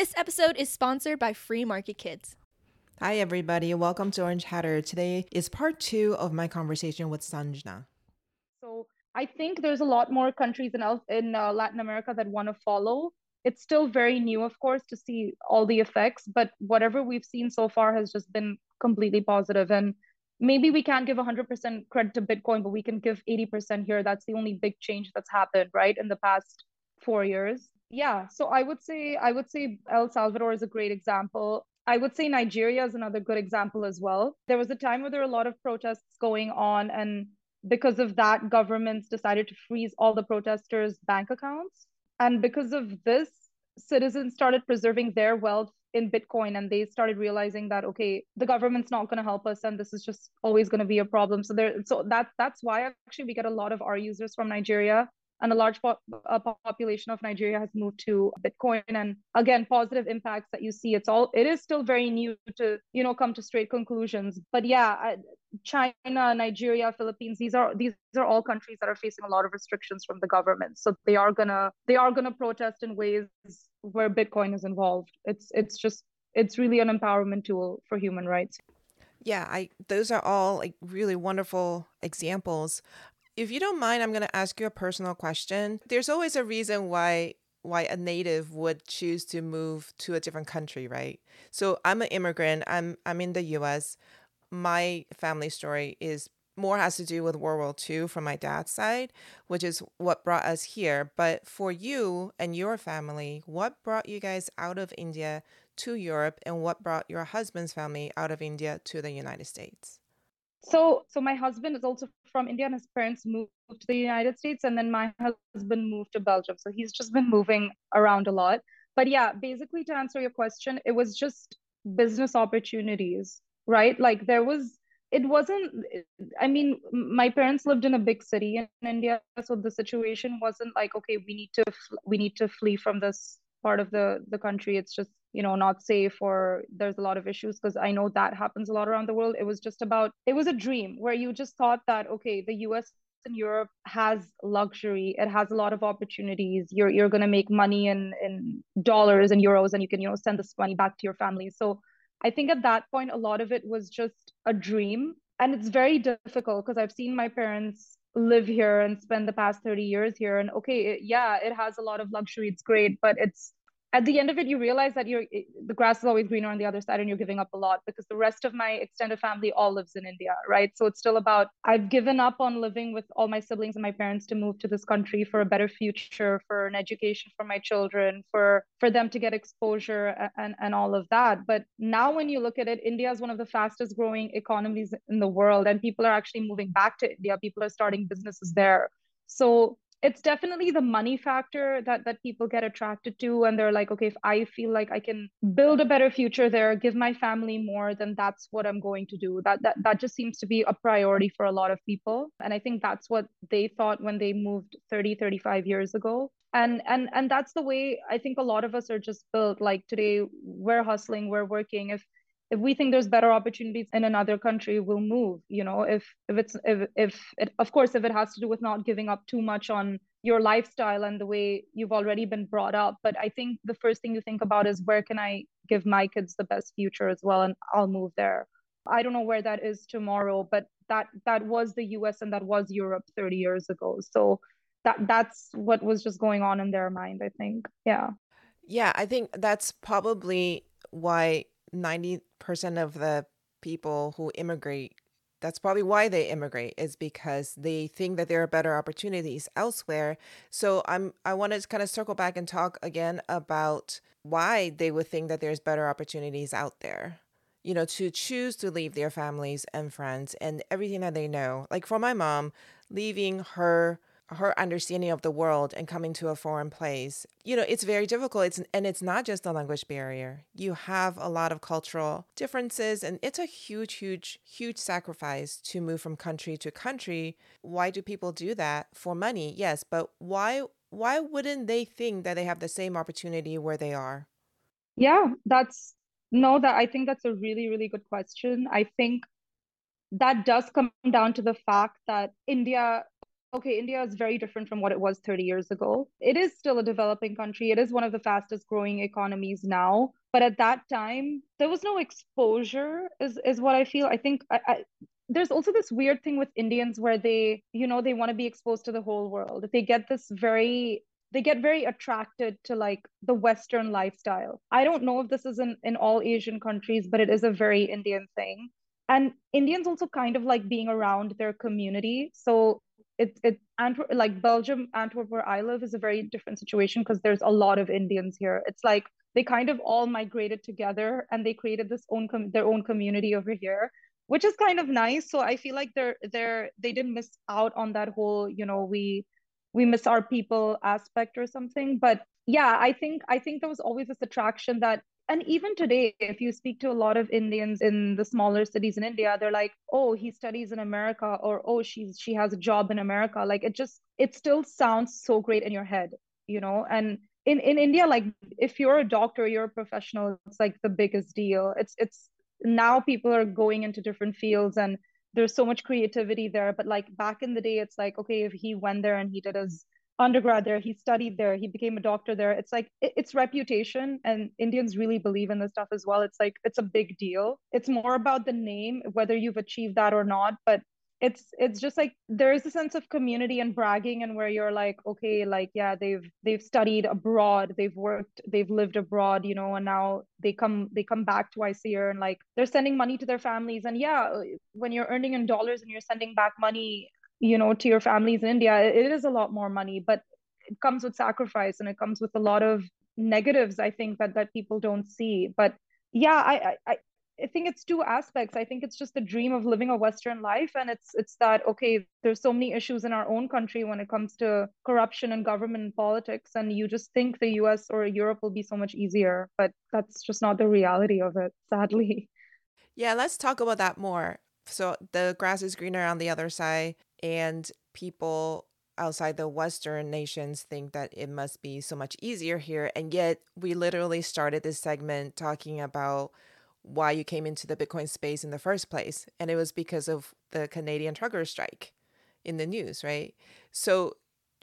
This episode is sponsored by Free Market Kids. Hi, everybody. Welcome to Orange Hatter. Today is part two of my conversation with Sanjna. So I think there's a lot more countries in, in uh, Latin America that want to follow. It's still very new, of course, to see all the effects, but whatever we've seen so far has just been completely positive. And maybe we can't give 100% credit to Bitcoin, but we can give 80% here. That's the only big change that's happened, right, in the past four years. Yeah, so I would say I would say El Salvador is a great example. I would say Nigeria is another good example as well. There was a time where there were a lot of protests going on, and because of that, governments decided to freeze all the protesters' bank accounts. And because of this, citizens started preserving their wealth in Bitcoin and they started realizing that okay, the government's not going to help us and this is just always going to be a problem. So there so that that's why actually we get a lot of our users from Nigeria and a large po- a population of Nigeria has moved to Bitcoin. And again, positive impacts that you see. It's all it is still very new to you know come to straight conclusions. But yeah, China, Nigeria, Philippines. These are these are all countries that are facing a lot of restrictions from the government. So they are gonna they are gonna protest in ways where Bitcoin is involved. It's it's just it's really an empowerment tool for human rights. Yeah, I those are all like really wonderful examples. If you don't mind, I'm going to ask you a personal question. There's always a reason why why a native would choose to move to a different country, right? So I'm an immigrant. I'm I'm in the US. My family story is more has to do with World War II from my dad's side, which is what brought us here. But for you and your family, what brought you guys out of India to Europe and what brought your husband's family out of India to the United States? So, so my husband is also from India, and his parents moved to the United States, and then my husband moved to Belgium. So he's just been moving around a lot. But yeah, basically to answer your question, it was just business opportunities, right? Like there was, it wasn't. I mean, my parents lived in a big city in India, so the situation wasn't like, okay, we need to we need to flee from this part of the the country. It's just you know not safe or there's a lot of issues because i know that happens a lot around the world. It was just about it was a dream where you just thought that okay the us and europe has luxury. It has a lot of opportunities. You're you're going to make money in in dollars and euros and you can you know send this money back to your family. So i think at that point a lot of it was just a dream. And it's very difficult because i've seen my parents live here and spend the past 30 years here. And okay it, yeah it has a lot of luxury. It's great but it's at the end of it you realize that you're the grass is always greener on the other side and you're giving up a lot because the rest of my extended family all lives in india right? So it's still about i've given up on living with all my siblings and my parents to move to this country for a better future for an education for my children for for them to get exposure and and all of that. But now when you look at it india is one of the fastest growing economies in the world and people are actually moving back to india. People are starting businesses there. So it's definitely the money factor that that people get attracted to and they're like okay if i feel like i can build a better future there give my family more then that's what i'm going to do. That that, that just seems to be a priority for a lot of people and i think that's what they thought when they moved 30 35 years ago. And and and that's the way i think a lot of us are just built. Like today we're hustling we're working. If if we think there's better opportunities in another country we'll move you know if if it's if, if it of course if it has to do with not giving up too much on your lifestyle and the way you've already been brought up. But i think the first thing you think about is where can i give my kids the best future as well and i'll move there. I don't know where that is tomorrow but that that was the us and that was europe 30 years ago. So that that's what was just going on in their mind i think. Yeah. Yeah i think that's probably why 90% of the people who immigrate that's probably why they immigrate is because they think that there are better opportunities elsewhere. So i'm i want to kind of circle back and talk again about why they would think that there's better opportunities out there you know to choose to leave their families and friends and everything that they know. Like for my mom leaving her her understanding of the world and coming to a foreign place you know it's very difficult. It's and it's not just a language barrier. You have a lot of cultural differences and it's a huge huge huge sacrifice to move from country to country. Why do people do that? For money yes but why why wouldn't they think that they have the same opportunity where they are? Yeah that's no that i think that's a really really good question. I think that does come down to the fact that india okay, India is very different from what it was 30 years ago. It is still a developing country. It is one of the fastest growing economies now. But at that time, there was no exposure, is, is what I feel. I think I, I there's also this weird thing with Indians where they, you know, they want to be exposed to the whole world. They get this very they get very attracted to like the western lifestyle i don't know if this is in, in all asian countries but it is a very indian thing and indians also kind of like being around their community so it it Antwerp, like belgium antwerp where i live is a very different situation because there's a lot of indians here. It's like they kind of all migrated together and they created this own com- their own community over here which is kind of nice. So i feel like they're they're they didn't miss out on that whole you know we we miss our people aspect or something. But yeah i think i think there was always this attraction that and even today if you speak to a lot of indians in the smaller cities in india they're like oh he studies in america or oh she's she has a job in america. Like it just it still sounds so great in your head you know? And in in india like if you're a doctor you're a professional it's like the biggest deal. It's it's now people are going into different fields and there's so much creativity there. But like back in the day it's like okay if he went there and he did his undergrad there he studied there he became a doctor there. It's like it, it's reputation and indians really believe in this stuff as well. It's like it's a big deal. It's more about the name whether you've achieved that or not but it's it's just like there is a sense of community and bragging and where you're like okay like yeah they've they've studied abroad they've worked they've lived abroad you know and now they come they come back twice a year and like they're sending money to their families. And yeah when you're earning in dollars and you're sending back money you know to your families in india it is a lot more money but it comes with sacrifice and it comes with a lot of negatives i think that that people don't see but yeah i i I think it's two aspects. I think it's just the dream of living a Western life, and it's it's that okay. There's so many issues in our own country when it comes to corruption and government and politics, and you just think the U.S. or Europe will be so much easier, but that's just not the reality of it, sadly. Yeah, let's talk about that more. So the grass is greener on the other side, and people outside the Western nations think that it must be so much easier here, and yet we literally started this segment talking about why you came into the Bitcoin space in the first place. And it was because of the Canadian trucker strike in the news, right? So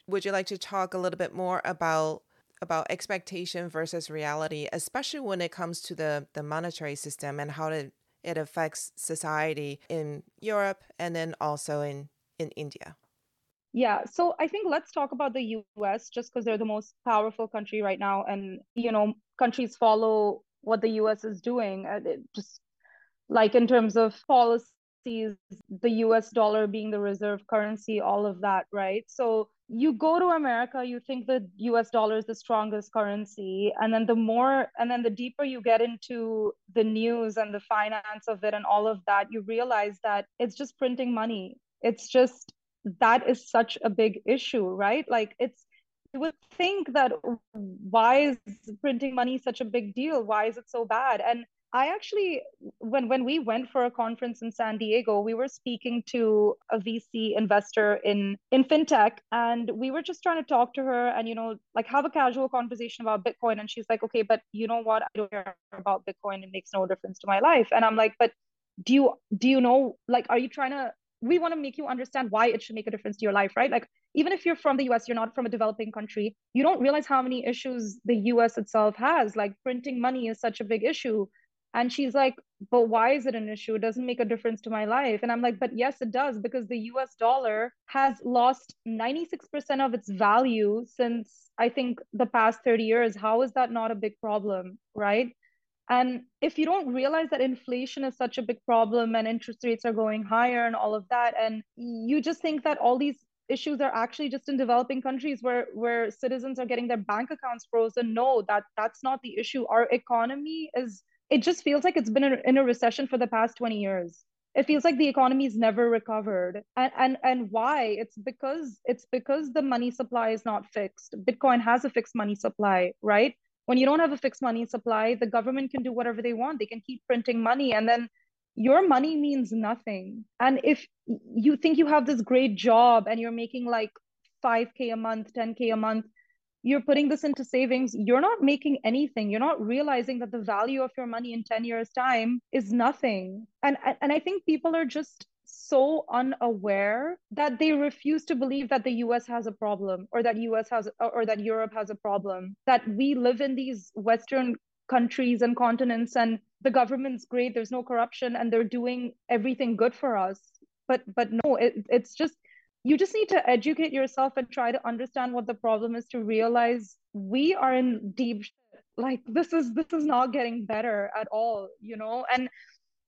would you like to talk a little bit more about about expectation versus reality, especially when it comes to the, the monetary system and how it, it affects society in Europe and then also in, in India? Yeah, so I think let's talk about the US just because they're the most powerful country right now. And, you know, countries follow what the US is doing. Just like in terms of policies, the US dollar being the reserve currency, all of that, right? So you go to America, you think the US dollar is the strongest currency. And then the more, and then the deeper you get into the news and the finance of it and all of that, you realize that it's just printing money. It's just, that is such a big issue, right? Like it's, you would think that why is printing money such a big deal? Why is it so bad? And I actually, when when we went for a conference in San Diego, we were speaking to a VC investor in in fintech, and we were just trying to talk to her and you know like have a casual conversation about Bitcoin. And she's like, okay, but you know what? I don't care about Bitcoin. It makes no difference to my life. And I'm like, but do you do you know like are you trying to we want to make you understand why it should make a difference to your life, right? Like, even if you're from the US, you're not from a developing country, you don't realize how many issues the US itself has. Like, printing money is such a big issue. And she's like, but why is it an issue? It doesn't make a difference to my life. And I'm like, but yes, it does, because the US dollar has lost 96% of its value since I think the past 30 years. How is that not a big problem, right? And if you don't realize that inflation is such a big problem and interest rates are going higher and all of that, and you just think that all these issues are actually just in developing countries where where citizens are getting their bank accounts frozen no that that's not the issue. Our economy is it just feels like it's been in a recession for the past 20 years. It feels like the economy's never recovered. And and and why? It's because it's because the money supply is not fixed. Bitcoin has a fixed money supply right when you don't have a fixed money supply, the government can do whatever they want. They can keep printing money and then your money means nothing. And if you think you have this great job and you're making like 5K a month, 10K a month, you're putting this into savings, you're not making anything. You're not realizing that the value of your money in 10 years' time is nothing. And, and I think people are just so unaware that they refuse to believe that the US has a problem or that US has or that Europe has a problem that we live in these western countries and continents and the government's great there's no corruption and they're doing everything good for us. But but no it, it's just you just need to educate yourself and try to understand what the problem is to realize we are in deep like this is this is not getting better at all you know? And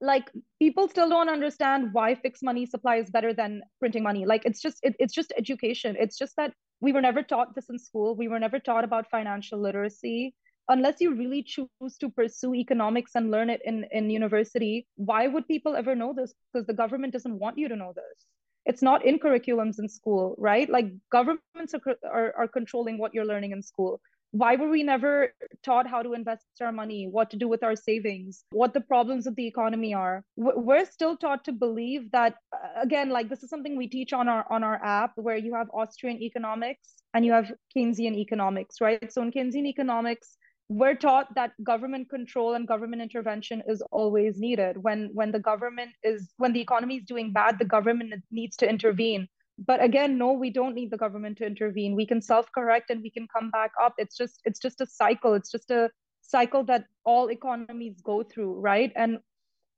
like people still don't understand why fixed money supply is better than printing money. Like it's just it, it's just education. It's just that we were never taught this in school. We were never taught about financial literacy. Unless you really choose to pursue economics and learn it in in university why would people ever know this? Because the government doesn't want you to know this. It's not in curriculums in school right? Like governments are, are, are controlling what you're learning in school why were we never taught how to invest our money what to do with our savings what the problems of the economy are? We're still taught to believe that uh, again like this is something we teach on our on our app where you have austrian economics and you have keynesian economics right? So in keynesian economics we're taught that government control and government intervention is always needed. When when the government is when the economy is doing bad the government needs to intervene but again no we don't need the government to intervene. We can self correct and we can come back up. It's just it's just a cycle. It's just a cycle that all economies go through right? And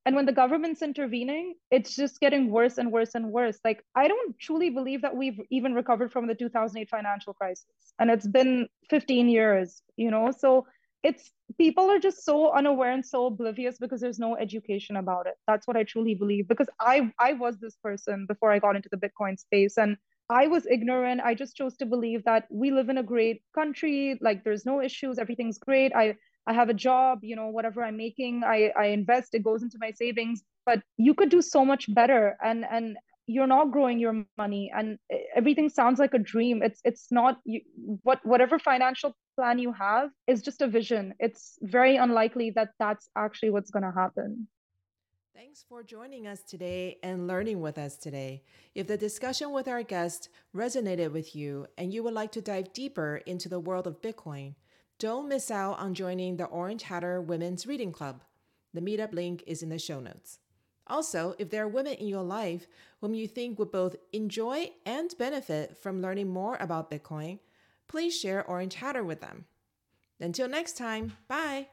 and when the government's intervening it's just getting worse and worse and worse. Like i don't truly believe that we've even recovered from the 2008 financial crisis. And it's been 15 years you know? So it's people are just so unaware and so oblivious because there's no education about it. That's what i truly believe because i i was this person before i got into the bitcoin space and i was ignorant. I just chose to believe that we live in a great country like there's no issues everything's great. I i have a job you know whatever i'm making i i invest it goes into my savings but you could do so much better. And and you're not growing your money and everything sounds like a dream it's it's not you, what whatever financial plan you have is just a vision it's very unlikely that that's actually what's going to happen Thanks for joining us today and learning with us today. If the discussion with our guest resonated with you and you would like to dive deeper into the world of Bitcoin, don't miss out on joining the Orange Hatter Women's Reading Club. The meetup link is in the show notes. Also, if there are women in your life whom you think would both enjoy and benefit from learning more about Bitcoin, please share Orange Hatter with them. Until next time, bye!